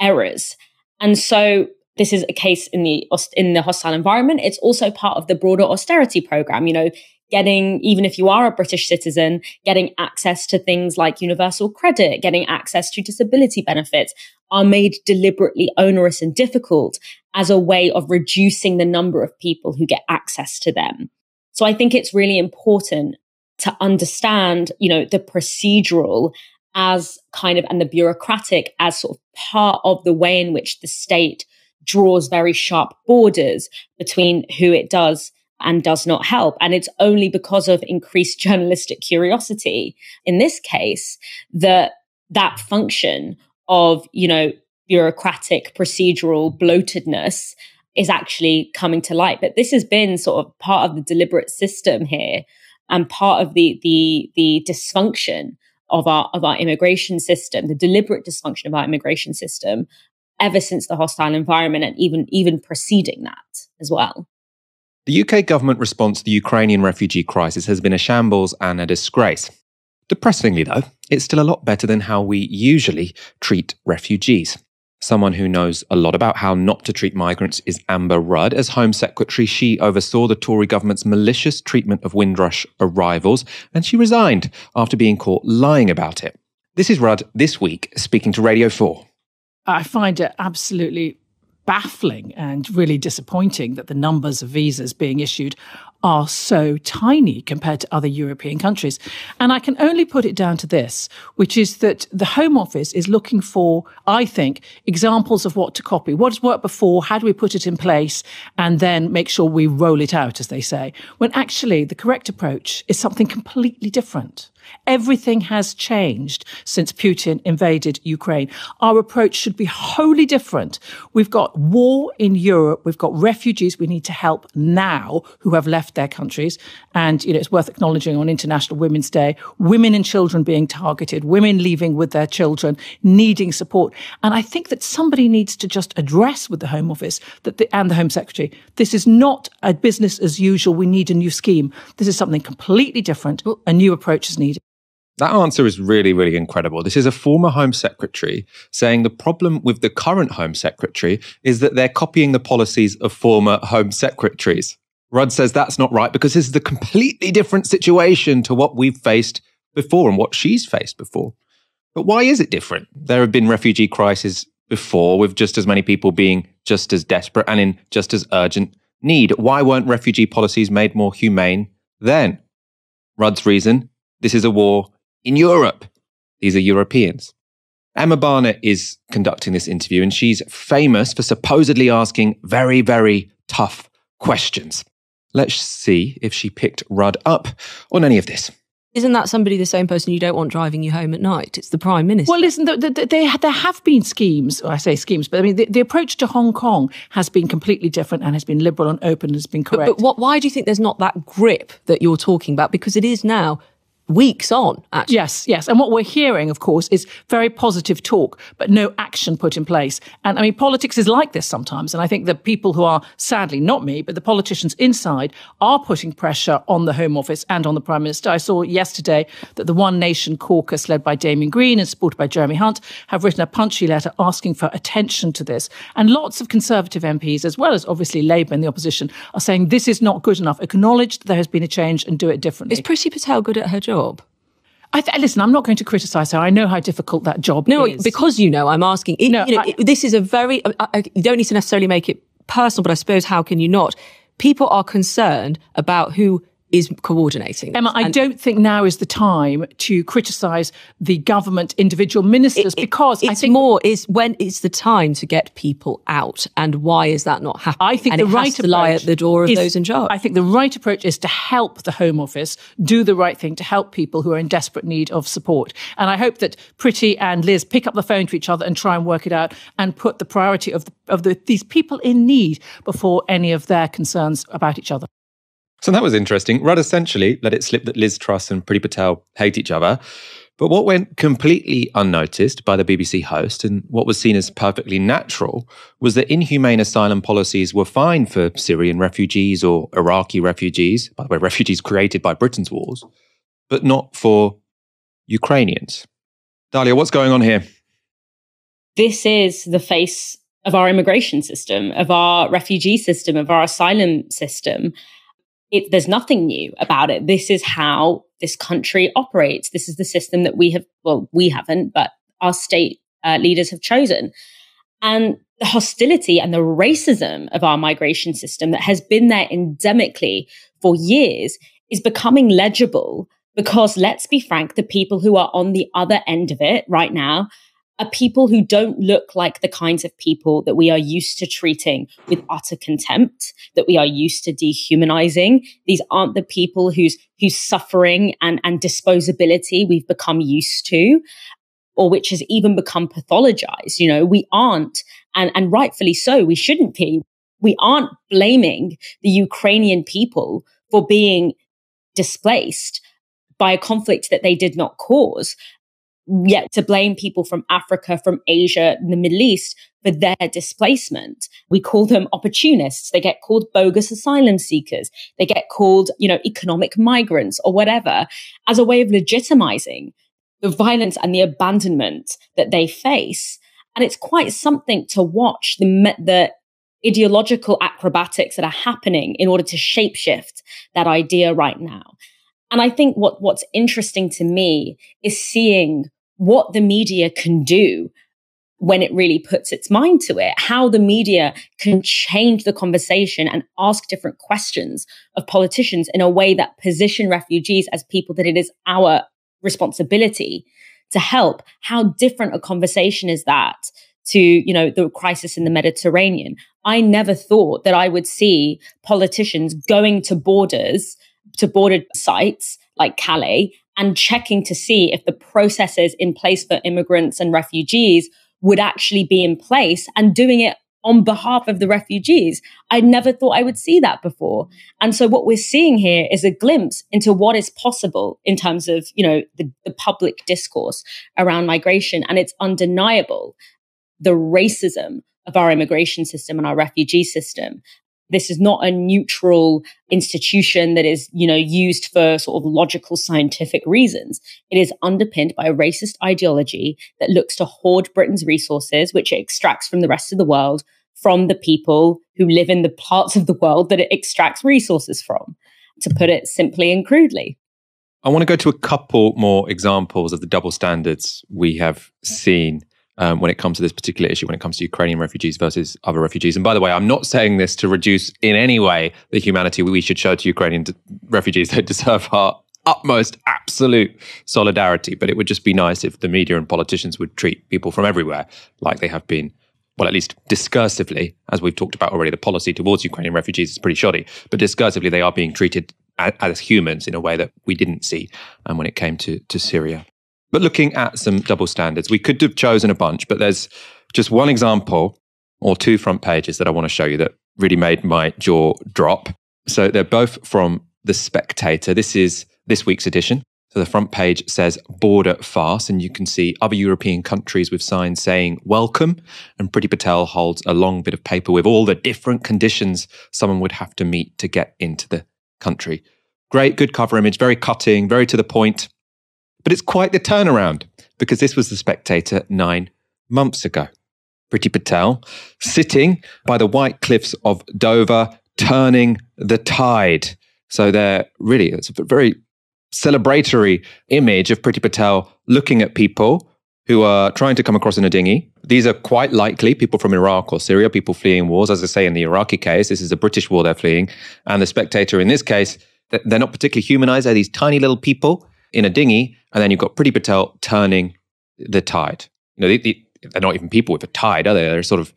errors. And so this is a case in the in the hostile environment. It's also part of the broader austerity program. You know, getting, even if you are a British citizen, getting access to things like universal credit, getting access to disability benefits are made deliberately onerous and difficult as a way of reducing the number of people who get access to them. So I think it's really important to understand, you know, the procedural as kind of, and the bureaucratic as sort of part of the way in which the state draws very sharp borders between who it does and does not help. And it's only because of increased journalistic curiosity in this case that that function of, you know, bureaucratic procedural bloatedness is actually coming to light. But this has been sort of part of the deliberate system here and part of the the the dysfunction of our of our immigration system, the deliberate dysfunction of our immigration system ever since the hostile environment and even even preceding that as well. The UK government response to the Ukrainian refugee crisis has been a shambles and a disgrace. Depressingly, though, it's still a lot better than how we usually treat refugees. Someone who knows a lot about how not to treat migrants is Amber Rudd. As Home Secretary, she oversaw the Tory government's malicious treatment of Windrush arrivals, and she resigned after being caught lying about it. This is Rudd this week speaking to Radio 4. I find it absolutely baffling and really disappointing that the numbers of visas being issued are so tiny compared to other European countries. And I can only put it down to this, which is that the Home Office is looking for, I think, examples of what to copy. What has worked before? How do we put it in place? And then make sure we roll it out, as they say. When actually the correct approach is something completely different. Everything has changed since Putin invaded Ukraine. Our approach should be wholly different. We've got war in Europe. We've got refugees we need to help now who have left their countries. And, you know, it's worth acknowledging on International Women's Day, women and children being targeted, women leaving with their children, needing support. And I think that somebody needs to just address with the Home Office that the, and the Home Secretary, this is not a business as usual. We need a new scheme. This is something completely different. A new approach is needed. That answer is really, really incredible. This is a former Home Secretary saying the problem with the current Home Secretary is that they're copying the policies of former Home Secretaries. Rudd says that's not right because this is a completely different situation to what we've faced before and what she's faced before. But why is it different? There have been refugee crises before with just as many people being just as desperate and in just as urgent need. Why weren't refugee policies made more humane then? Rudd's reason this is a war in Europe. These are Europeans. Emma Barnett is conducting this interview, and she's famous for supposedly asking very, very tough questions. Let's see if she picked Rudd up on any of this. Isn't that somebody the same person you don't want driving you home at night? It's the prime minister. Well, listen, the, the, the, they, there have been schemes. I say schemes, but I mean the, approach to Hong Kong has been completely different and has been liberal and open. And has been correct. But, but what, why do you think there's not that grip that you're talking about? Because it is now weeks on, actually. Yes, yes. And what we're hearing, of course, is very positive talk, but no action put in place. And I mean, politics is like this sometimes. And I think the people who are, sadly, not me, but the politicians inside are putting pressure on the Home Office and on the Prime Minister. I saw yesterday that the One Nation caucus, led by Damian Green and supported by Jeremy Hunt, have written a punchy letter asking for attention to this. And lots of Conservative MPs, as well as obviously Labour and the opposition, are saying this is not good enough. Acknowledge that there has been a change and do it differently. Is Priti Patel good at her job? Job? I th- listen, I'm not going to criticise her. I know how difficult that job no, is. because you know, I'm asking. It, no, you know, I, it, this is a very. I, I, you don't need to necessarily make it personal, but I suppose how can you not? People are concerned about who is coordinating. Emma, I don't think now is the time to criticise the government individual ministers it, because it's I think more is when it's the time to get people out, and why is that not happening? I think and the right to lie at the door of is, those in charge. I think the right approach is to help the Home Office do the right thing to help people who are in desperate need of support. And I hope that Priti and Liz pick up the phone to each other and try and work it out and put the priority of the, of the, these people in need before any of their concerns about each other. So that was interesting. Rudd essentially let it slip that Liz Truss and Priti Patel hate each other. But what went completely unnoticed by the BBC host and what was seen as perfectly natural was that inhumane asylum policies were fine for Syrian refugees or Iraqi refugees, by the way, refugees created by Britain's wars, but not for Ukrainians. Dalia, what's going on here? This is the face of our immigration system, of our refugee system, of our asylum system it, there's nothing new about it. This is how this country operates. This is the system that we have, well, we haven't, but our state uh, leaders have chosen. And the hostility and the racism of our migration system that has been there endemically for years is becoming legible because let's be frank, the people who are on the other end of it right now are people who don't look like the kinds of people that we are used to treating with utter contempt, that we are used to dehumanizing. These aren't the people whose whose suffering and, and disposability we've become used to, or which has even become pathologized. You know, we aren't, and, and rightfully so, we shouldn't be. We aren't blaming the Ukrainian people for being displaced by a conflict that they did not cause yet to blame people from Africa, from Asia, the Middle East for their displacement. We call them opportunists. They get called bogus asylum seekers. They get called, you know, economic migrants or whatever as a way of legitimizing the violence and the abandonment that they face. And it's quite something to watch the, the ideological acrobatics that are happening in order to shapeshift that idea right now. And I think what, what's interesting to me is seeing what the media can do when it really puts its mind to it, how the media can change the conversation and ask different questions of politicians in a way that position refugees as people that it is our responsibility to help. How different a conversation is that to, you know, the crisis in the Mediterranean? I never thought that I would see politicians going to borders, to border sites like Calais and checking to see if the processes in place for immigrants and refugees would actually be in place and doing it on behalf of the refugees. I never thought I would see that before. And so what we're seeing here is a glimpse into what is possible in terms of, you know, the, the public discourse around migration. And it's undeniable the racism of our immigration system and our refugee system this is not a neutral institution that is, you know, used for sort of logical scientific reasons. It is underpinned by a racist ideology that looks to hoard Britain's resources, which it extracts from the rest of the world, from the people who live in the parts of the world that it extracts resources from, to put it simply and crudely. I want to go to a couple more examples of the double standards we have seen um, when it comes to this particular issue, when it comes to Ukrainian refugees versus other refugees. And by the way, I'm not saying this to reduce in any way the humanity we should show to Ukrainian refugees. They deserve our utmost absolute solidarity. But it would just be nice if the media and politicians would treat people from everywhere like they have been. Well, at least discursively, as we've talked about already, the policy towards Ukrainian refugees is pretty shoddy. But discursively, they are being treated as, as humans in a way that we didn't see um, when it came to, to Syria. But looking at some double standards, we could have chosen a bunch, but there's just one example or two front pages that I want to show you that really made my jaw drop. So they're both from The Spectator. This is this week's edition. So the front page says border farce, and you can see other European countries with signs saying welcome. And Priti Patel holds a long bit of paper with all the different conditions someone would have to meet to get into the country. Great, good cover image, very cutting, very to the point. But it's quite the turnaround because this was the spectator nine months ago. Priti Patel sitting by the white cliffs of Dover, turning the tide. So they're really, it's a very celebratory image of Priti Patel looking at people who are trying to come across in a dinghy. These are quite likely people from Iraq or Syria, people fleeing wars. As I say, in the Iraqi case, this is a British war they're fleeing. And the spectator in this case They're not particularly humanized. They're these tiny little people in a dinghy. And then you've got Priti Patel turning the tide. You know, they, they, they're not even people with a tide, are they? They're a sort of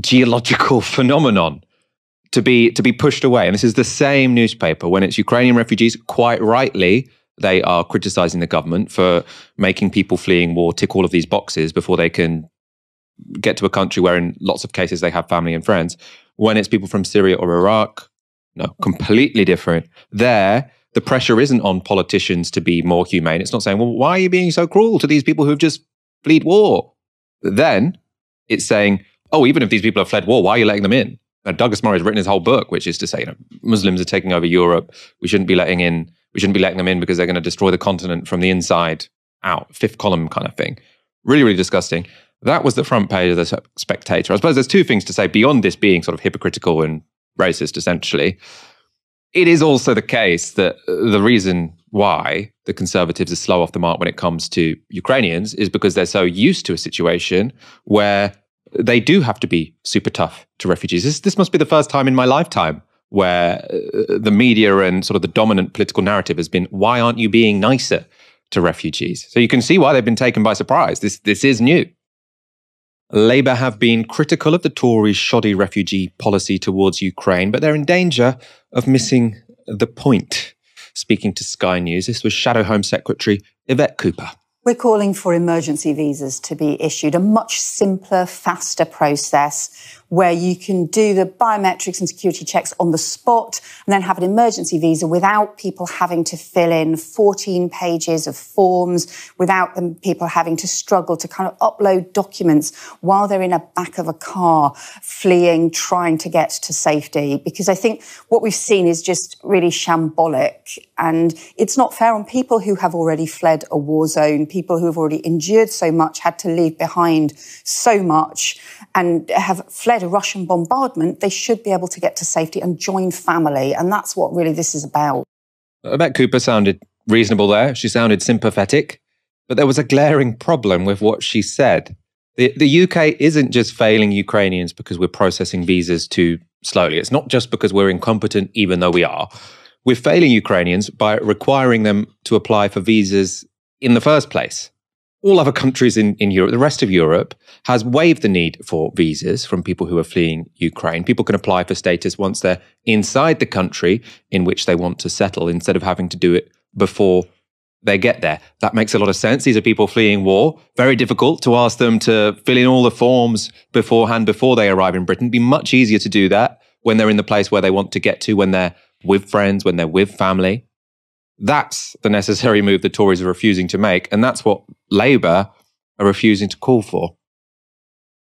geological phenomenon to be to be pushed away. And this is the same newspaper when it's Ukrainian refugees, quite rightly, they are criticizing the government for making people fleeing war tick all of these boxes before they can get to a country where in lots of cases they have family and friends. When it's people from Syria or Iraq, no, completely different. There, the pressure isn't on politicians to be more humane. It's not saying, well, why are you being so cruel to these people who've just fled war? Then it's saying, oh, even if these people have fled war, why are you letting them in? Now, Douglas Murray has written his whole book, which is to say, you know, Muslims are taking over Europe. We shouldn't be letting in. We shouldn't be letting them in because they're going to destroy the continent from the inside out. Fifth column kind of thing. Really, really disgusting. That was the front page of the Spectator. I suppose there's two things to say beyond this being sort of hypocritical and racist, essentially. It is also the case that the reason why the conservatives are slow off the mark when it comes to Ukrainians is because they're so used to a situation where they do have to be super tough to refugees. This, this must be the first time in my lifetime where uh, the media and sort of the dominant political narrative has been, why aren't you being nicer to refugees? So you can see why they've been taken by surprise. This, this is new. Labour have been critical of the Tories' shoddy refugee policy towards Ukraine, but they're in danger of missing the point. Speaking to Sky News, this was Shadow Home Secretary Yvette Cooper. We're calling for emergency visas to be issued, a much simpler, faster process where you can do the biometrics and security checks on the spot and then have an emergency visa without people having to fill in 14 pages of forms, without them people having to struggle to kind of upload documents while they're in a back of a car, fleeing, trying to get to safety. Because I think what we've seen is just really shambolic and it's not fair on people who have already fled a war zone, people who have already endured so much, had to leave behind so much and have fled a Russian bombardment, they should be able to get to safety and join family. And that's what really this is about. Yvette Cooper sounded reasonable there. She sounded sympathetic. But there was a glaring problem with what she said. The, the UK isn't just failing Ukrainians because we're processing visas too slowly. It's not just because we're incompetent, even though we are. We're failing Ukrainians by requiring them to apply for visas in the first place all other countries in, in Europe, the rest of Europe, has waived the need for visas from people who are fleeing Ukraine. People can apply for status once they're inside the country in which they want to settle instead of having to do it before they get there. That makes a lot of sense. These are people fleeing war. Very difficult to ask them to fill in all the forms beforehand before they arrive in Britain. It'd be much easier to do that when they're in the place where they want to get to, when they're with friends, when they're with family. That's the necessary move the Tories are refusing to make. And that's what Labour are refusing to call for.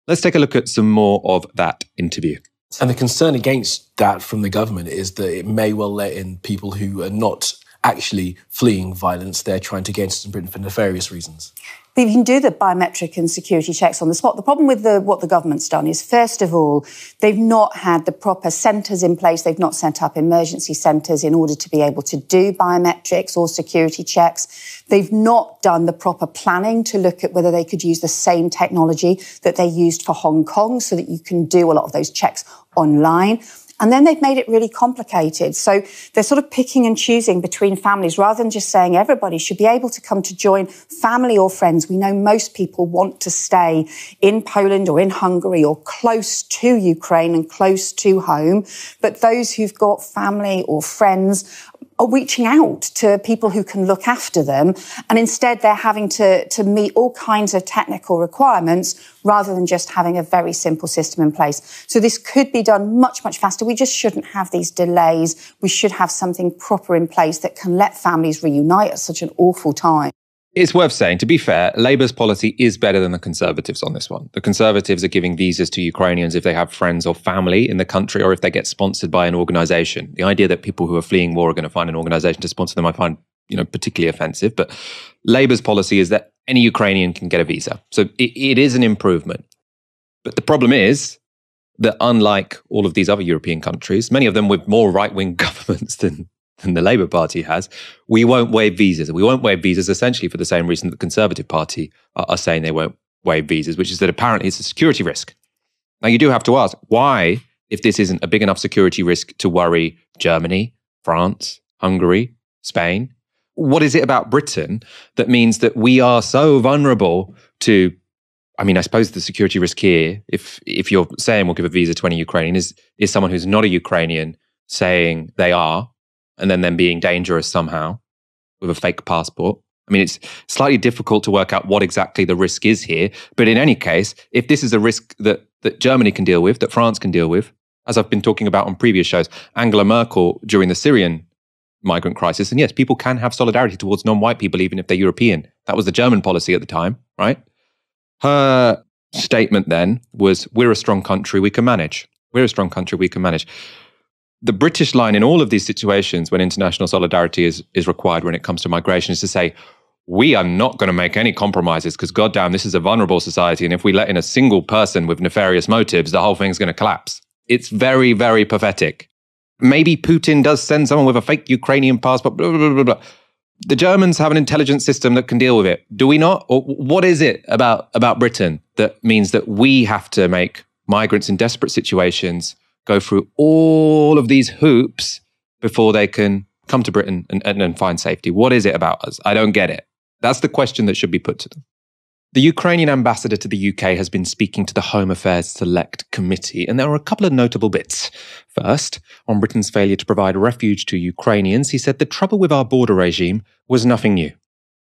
Let's take a look at some more of that interview. And the concern against that from the government is that it may well let in people who are not actually fleeing violence. They're trying to get into Britain for nefarious reasons. You can do the biometric and security checks on the spot. The problem with the, what the government's done is, first of all, they've not had the proper centres in place. They've not set up emergency centres in order to be able to do biometrics or security checks. They've not done the proper planning to look at whether they could use the same technology that they used for Hong Kong so that you can do a lot of those checks online. And then they've made it really complicated. So they're sort of picking and choosing between families rather than just saying everybody should be able to come to join family or friends. We know most people want to stay in Poland or in Hungary or close to Ukraine and close to home. But those who've got family or friends are reaching out to people who can look after them. And instead, they're having to, to meet all kinds of technical requirements rather than just having a very simple system in place. So this could be done much, much faster. We just shouldn't have these delays. We should have something proper in place that can let families reunite at such an awful time. It's worth saying, to be fair, Labour's policy is better than the Conservatives on this one. The Conservatives are giving visas to Ukrainians if they have friends or family in the country or if they get sponsored by an organisation. The idea that people who are fleeing war are going to find an organisation to sponsor them, I find you know particularly offensive. But Labour's policy is that any Ukrainian can get a visa, so it, it is an improvement. But the problem is that unlike all of these other European countries, many of them with more right wing governments than the Labour Party has, we won't waive visas. We won't waive visas essentially for the same reason that the Conservative Party are, are saying they won't waive visas, which is that apparently it's a security risk. Now, you do have to ask why, if this isn't a big enough security risk to worry Germany, France, Hungary, Spain. What is it about Britain that means that we are so vulnerable to? I mean, I suppose the security risk here, if if you're saying we'll give a visa to any Ukrainian, is is someone who's not a Ukrainian saying they are, and then them being dangerous somehow with a fake passport. I mean, it's slightly difficult to work out what exactly the risk is here. But in any case, if this is a risk that, that Germany can deal with, that France can deal with, as I've been talking about on previous shows, Angela Merkel during the Syrian migrant crisis, and yes, people can have solidarity towards non white people, even if they're European. That was the German policy at the time, right? Her statement then was We're a strong country, we can manage. We're a strong country, we can manage the British line in all of these situations when international solidarity is, is required when it comes to migration is to say, we are not going to make any compromises because, goddamn, this is a vulnerable society. And if we let in a single person with nefarious motives, the whole thing's going to collapse. It's very, very pathetic. Maybe Putin does send someone with a fake Ukrainian passport, blah, blah, blah, blah. The Germans have an intelligence system that can deal with it. Do we not? Or what is it about, about Britain that means that we have to make migrants in desperate situations go through all of these hoops before they can come to Britain and, and, and find safety? What is it about us? I don't get it. That's the question that should be put to them. The Ukrainian ambassador to the UK has been speaking to the Home Affairs Select Committee, and there are a couple of notable bits. First, on Britain's failure to provide refuge to Ukrainians, he said the trouble with our border regime was nothing new.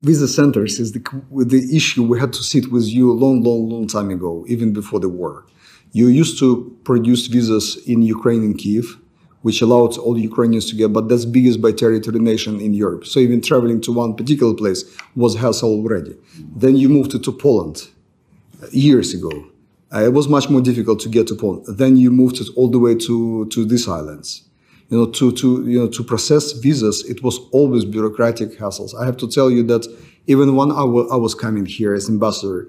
Visa centers is the, the issue we had to sit with you a long, long, long time ago, even before the war. You used to produce visas in Ukraine and Kiev, which allowed all Ukrainians to get, but that's biggest by territory nation in Europe. So even traveling to one particular place was hassle already. Then you moved to, to Poland uh, years ago. Uh, it was much more difficult to get to Poland. Then you moved it all the way to, to these islands. You know, to, to, you know, to process visas, it was always bureaucratic hassles. I have to tell you that even when I was coming here as ambassador,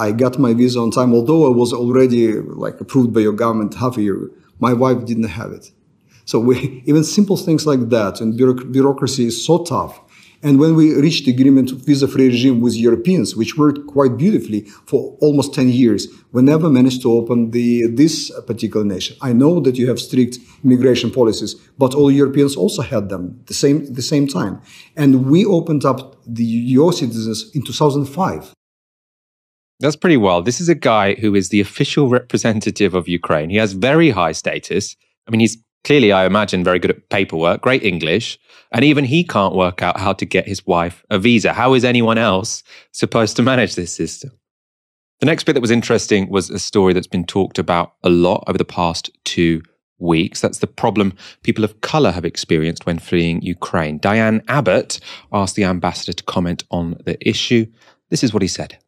I got my visa on time, although I was already like approved by your government half a year. My wife didn't have it. So we, even simple things like that, and bureaucracy is so tough. And when we reached agreement of visa-free regime with Europeans, which worked quite beautifully for almost 10 years, we never managed to open the, this particular nation. I know that you have strict immigration policies, but all Europeans also had them the same, the same time. And we opened up the your citizens in 2005. That's pretty wild. This is a guy who is the official representative of Ukraine. He has very high status. I mean, he's clearly, I imagine, very good at paperwork, great English. And even he can't work out how to get his wife a visa. How is anyone else supposed to manage this system? The next bit that was interesting was a story that's been talked about a lot over the past two weeks. That's the problem people of colour have experienced when fleeing Ukraine. Diane Abbott asked the ambassador to comment on the issue. This is what he said.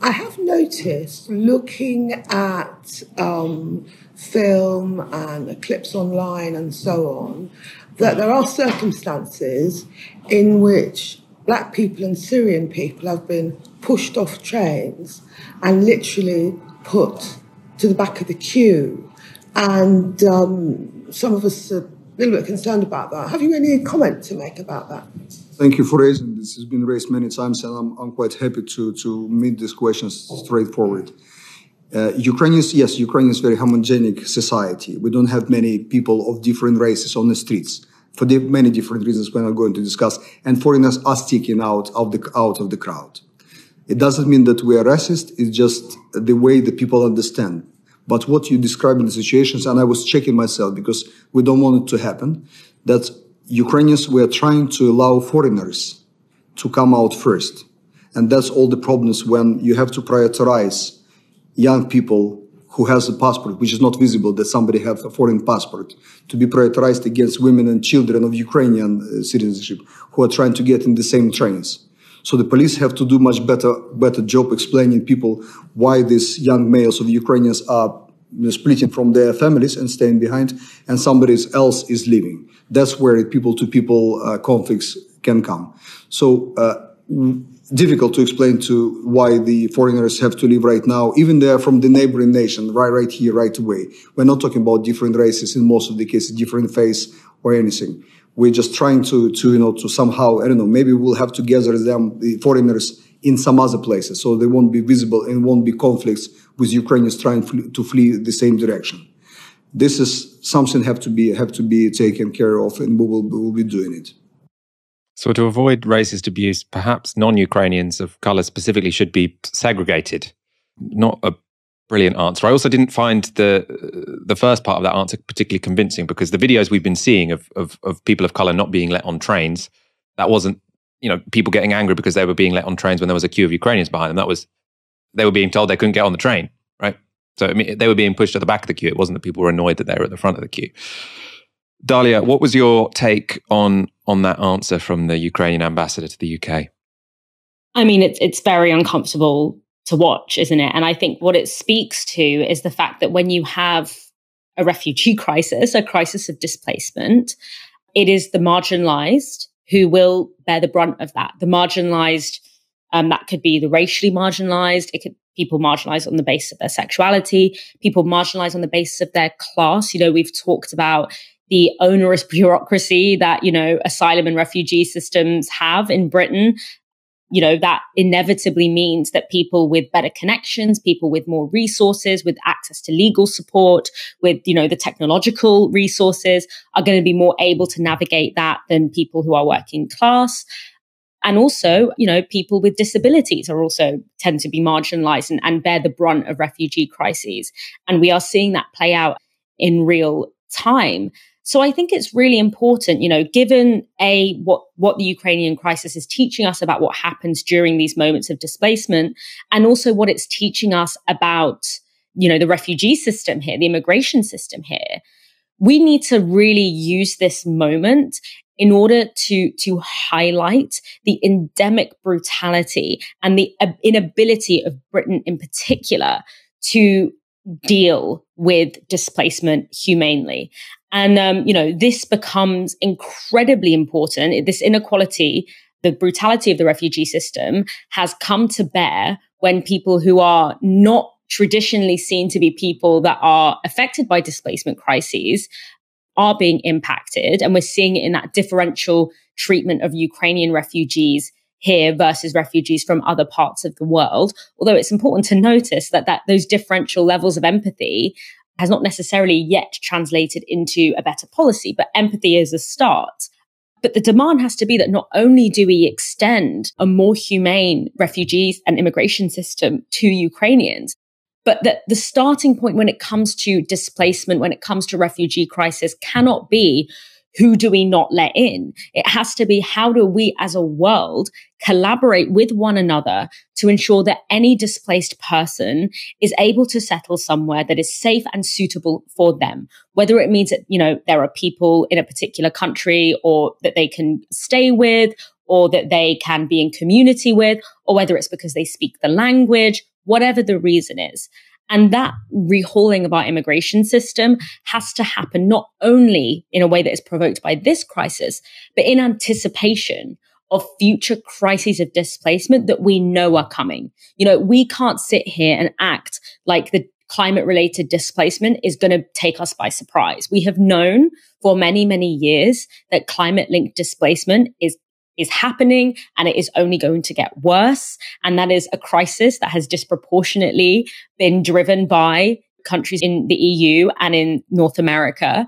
I have noticed looking at um, film and clips online and so on that there are circumstances in which black people and Syrian people have been pushed off trains and literally put to the back of the queue. And um, some of us are a little bit concerned about that. Have you any comment to make about that? Thank you for raising this. has been raised many times, and I'm, I'm quite happy to, to meet these questions straightforward. Uh, Ukrainians, yes, Ukraine is very homogenic society. We don't have many people of different races on the streets for the, many different reasons we're not going to discuss. And foreigners are sticking out of the out of the crowd. It doesn't mean that we are racist. It's just the way that people understand. But what you describe in the situations, and I was checking myself because we don't want it to happen, that Ukrainians were trying to allow foreigners to come out first. And that's all the problems when you have to prioritize young people who has a passport, which is not visible that somebody have a foreign passport, to be prioritized against women and children of Ukrainian uh, citizenship who are trying to get in the same trains. So the police have to do much better, better job explaining people why these young males of Ukrainians are splitting from their families and staying behind, and somebody else is leaving that's where people to people uh, conflicts can come. So uh, difficult to explain to why the foreigners have to leave right now, even they're from the neighboring nation, right, right here, right away. We're not talking about different races in most of the cases, different face or anything. We're just trying to, to, you know, to somehow, I don't know, maybe we'll have to gather them, the foreigners in some other places, so they won't be visible and won't be conflicts with Ukrainians trying to flee the same direction this is something have to be have to be taken care of, and we will we will be doing it. So, to avoid racist abuse, perhaps non Ukrainians of colour specifically should be segregated. Not a brilliant answer. I also didn't find the the first part of that answer particularly convincing because the videos we've been seeing of, of, of people of color not being let on trains, that wasn't you know people getting angry because they were being let on trains when there was a queue of Ukrainians behind them. That was they were being told they couldn't get on the train, right? So I mean, they were being pushed at the back of the queue. It wasn't that people were annoyed that they were at the front of the queue. Dalia, what was your take on on that answer from the Ukrainian ambassador to the UK? I mean, it's it's very uncomfortable to watch, isn't it? And I think what it speaks to is the fact that when you have a refugee crisis, a crisis of displacement, it is the marginalized who will bear the brunt of that. The marginalized, um, that could be the racially marginalized, it could people marginalized on the basis of their sexuality, people marginalized on the basis of their class. You know, we've talked about the onerous bureaucracy that, you know, asylum and refugee systems have in Britain you know, that inevitably means that people with better connections, people with more resources, with access to legal support, with, you know, the technological resources are going to be more able to navigate that than people who are working class. And also, you know, people with disabilities are also tend to be marginalized and, and bear the brunt of refugee crises. And we are seeing that play out in real time. So I think it's really important, you know, given a what what the Ukrainian crisis is teaching us about what happens during these moments of displacement, and also what it's teaching us about, you know, the refugee system here, the immigration system here. We need to really use this moment in order to to highlight the endemic brutality and the inability of Britain in particular to deal with displacement humanely. And, um, you know, this becomes incredibly important. This inequality, the brutality of the refugee system has come to bear when people who are not traditionally seen to be people that are affected by displacement crises are being impacted. And we're seeing it in that differential treatment of Ukrainian refugees here versus refugees from other parts of the world. Although it's important to notice that, that those differential levels of empathy has not necessarily yet translated into a better policy, but empathy is a start. But the demand has to be that not only do we extend a more humane refugees and immigration system to Ukrainians, but that the starting point when it comes to displacement, when it comes to refugee crisis cannot be who do we not let in? It has to be how do we as a world collaborate with one another to ensure that any displaced person is able to settle somewhere that is safe and suitable for them. Whether it means that, you know, there are people in a particular country or that they can stay with or that they can be in community with, or whether it's because they speak the language, whatever the reason is. And that rehauling of our immigration system has to happen not only in a way that is provoked by this crisis, but in anticipation of future crises of displacement that we know are coming. You know, we can't sit here and act like the climate related displacement is going to take us by surprise. We have known for many, many years that climate linked displacement is is happening and it is only going to get worse. And that is a crisis that has disproportionately been driven by countries in the EU and in North America.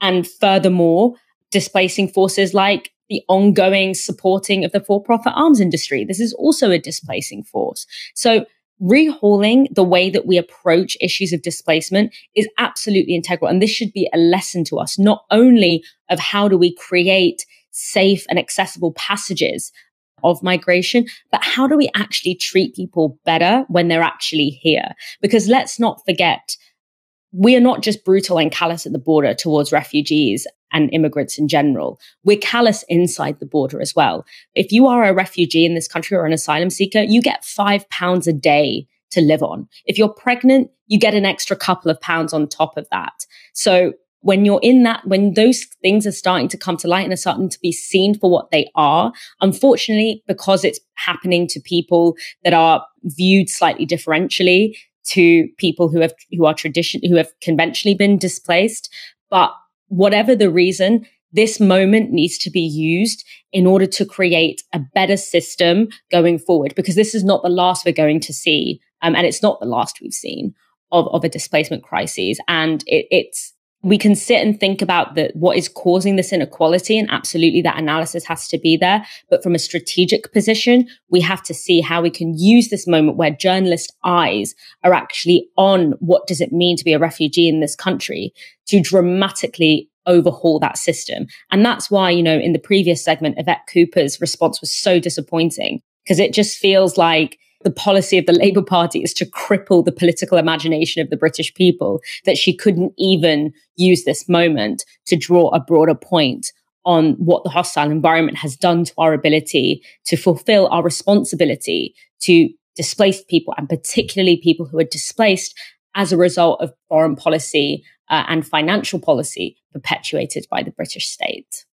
And furthermore, displacing forces like the ongoing supporting of the for profit arms industry. This is also a displacing force. So rehauling the way that we approach issues of displacement is absolutely integral. And this should be a lesson to us, not only of how do we create safe and accessible passages of migration, but how do we actually treat people better when they're actually here? Because let's not forget, we are not just brutal and callous at the border towards refugees and immigrants in general. We're callous inside the border as well. If you are a refugee in this country or an asylum seeker, you get five pounds a day to live on. If you're pregnant, you get an extra couple of pounds on top of that. So when you're in that, when those things are starting to come to light and are starting to be seen for what they are, unfortunately, because it's happening to people that are viewed slightly differentially to people who have, who are tradition, who have conventionally been displaced. But whatever the reason, this moment needs to be used in order to create a better system going forward, because this is not the last we're going to see. Um, and it's not the last we've seen of, of a displacement crisis. And it, it's, we can sit and think about the, what is causing this inequality and absolutely that analysis has to be there. But from a strategic position we have to see how we can use this moment where journalist eyes are actually on what does it mean to be a refugee in this country to dramatically overhaul that system. And that's why you know in the previous segment yvette cooper's response was so disappointing because it just feels like the policy of the Labour Party is to cripple the political imagination of the British people, that she couldn't even use this moment to draw a broader point on what the hostile environment has done to our ability to fulfill our responsibility to displaced people and particularly people who are displaced as a result of foreign policy uh, and financial policy perpetuated by the British state.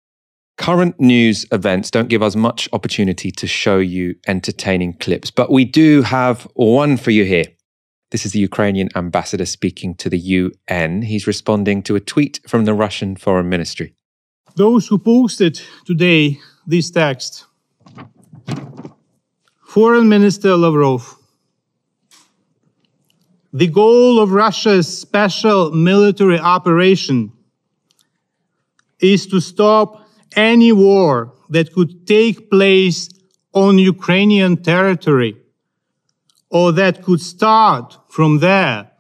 Current news events don't give us much opportunity to show you entertaining clips, but we do have one for you here. This is the Ukrainian ambassador speaking to the UN. He's responding to a tweet from the Russian Foreign Ministry. Those who posted today this text Foreign Minister Lavrov, the goal of Russia's special military operation is to stop any war that could take place on Ukrainian territory or that could start from there.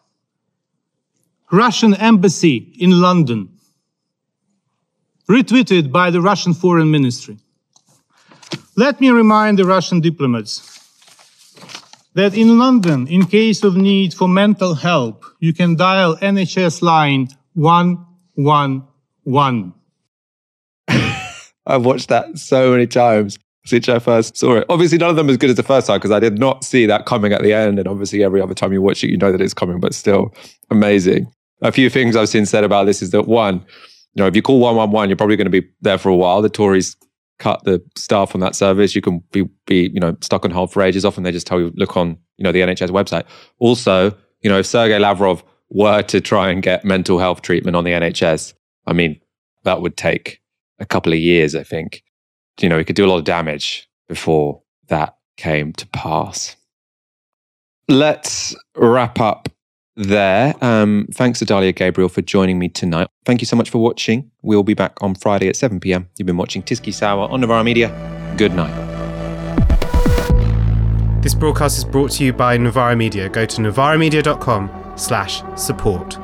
Russian embassy in London, retweeted by the Russian foreign ministry. Let me remind the Russian diplomats that in London, in case of need for mental help, you can dial NHS line 111. I've watched that so many times since I first saw it. Obviously, none of them as good as the first time because I did not see that coming at the end. And obviously, every other time you watch it, you know that it's coming, but still amazing. A few things I've seen said about this is that one, you know, if you call 111, you're probably going to be there for a while. The Tories cut the staff on that service. You can be, be, you know, stuck on hold for ages. Often they just tell you, look on, you know, the NHS website. Also, you know, if Sergei Lavrov were to try and get mental health treatment on the NHS, I mean, that would take a couple of years, I think. You know, he could do a lot of damage before that came to pass. Let's wrap up there. Um, thanks to Dalia Gebrial for joining me tonight. Thank you so much for watching. We'll be back on Friday at 7 p.m. You've been watching Tyskie Sour on Novara Media. Good night. This broadcast is brought to you by Novara Media. Go to novaramedia.com slash support.